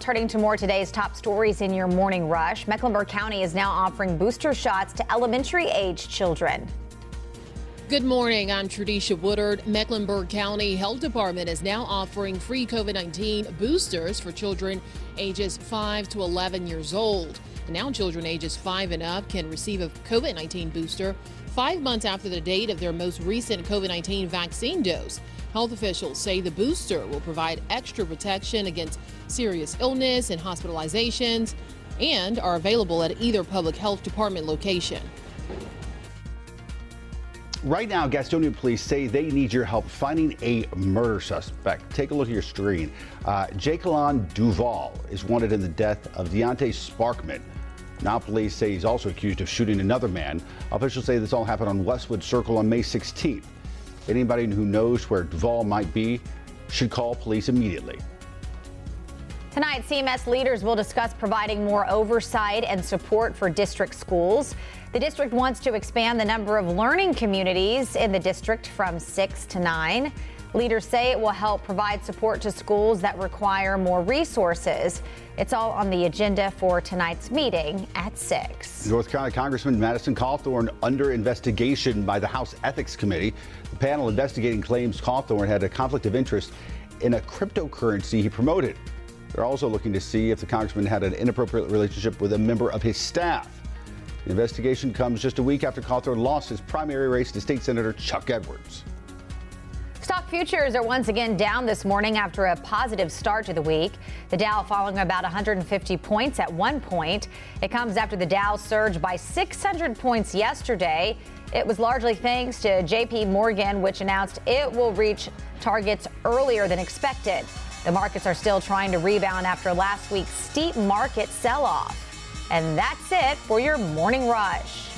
Turning to more today's top stories in your morning rush, Mecklenburg County is now offering booster shots to elementary age children. Good morning. I'm Tradisha Woodard. Mecklenburg County Health Department is now offering free COVID 19 boosters for children ages 5 to 11 years old. now, children ages 5 and up can receive a COVID 19 booster five months after the date of their most recent COVID 19 vaccine dose. Health officials say the booster will provide extra protection against serious illness and hospitalizations and are available at either public health department location. Right now, Gastonia police say they need your help finding a murder suspect. Take a look at your screen. Uh, Jakelon Duval is wanted in the death of Deontay Sparkman. Now police say he's also accused of shooting another man. Officials say this all happened on Westwood Circle on May 16th. Anybody who knows where Duval might be should call police immediately. Tonight, CMS leaders will discuss providing more oversight and support for district schools. The district wants to expand the number of learning communities in the district from six to nine. Leaders say it will help provide support to schools that require more resources. It's all on the agenda for tonight's meeting at 6. North Carolina Congressman Madison Cawthorn under investigation by the House Ethics Committee. The panel investigating claims Cawthorn had a conflict of interest in a cryptocurrency he promoted. They're also looking to see if the congressman had an inappropriate relationship with a member of his staff. The investigation comes just a week after Cawthorn lost his primary race to State Senator Chuck Edwards. Futures are once again down this morning after a positive start to the week. The Dow falling about 150 points at one point. It comes after the Dow surged by 600 points yesterday. It was largely thanks to JP Morgan, which announced it will reach targets earlier than expected. The markets are still trying to rebound after last week's steep market sell off. And that's it for your morning rush.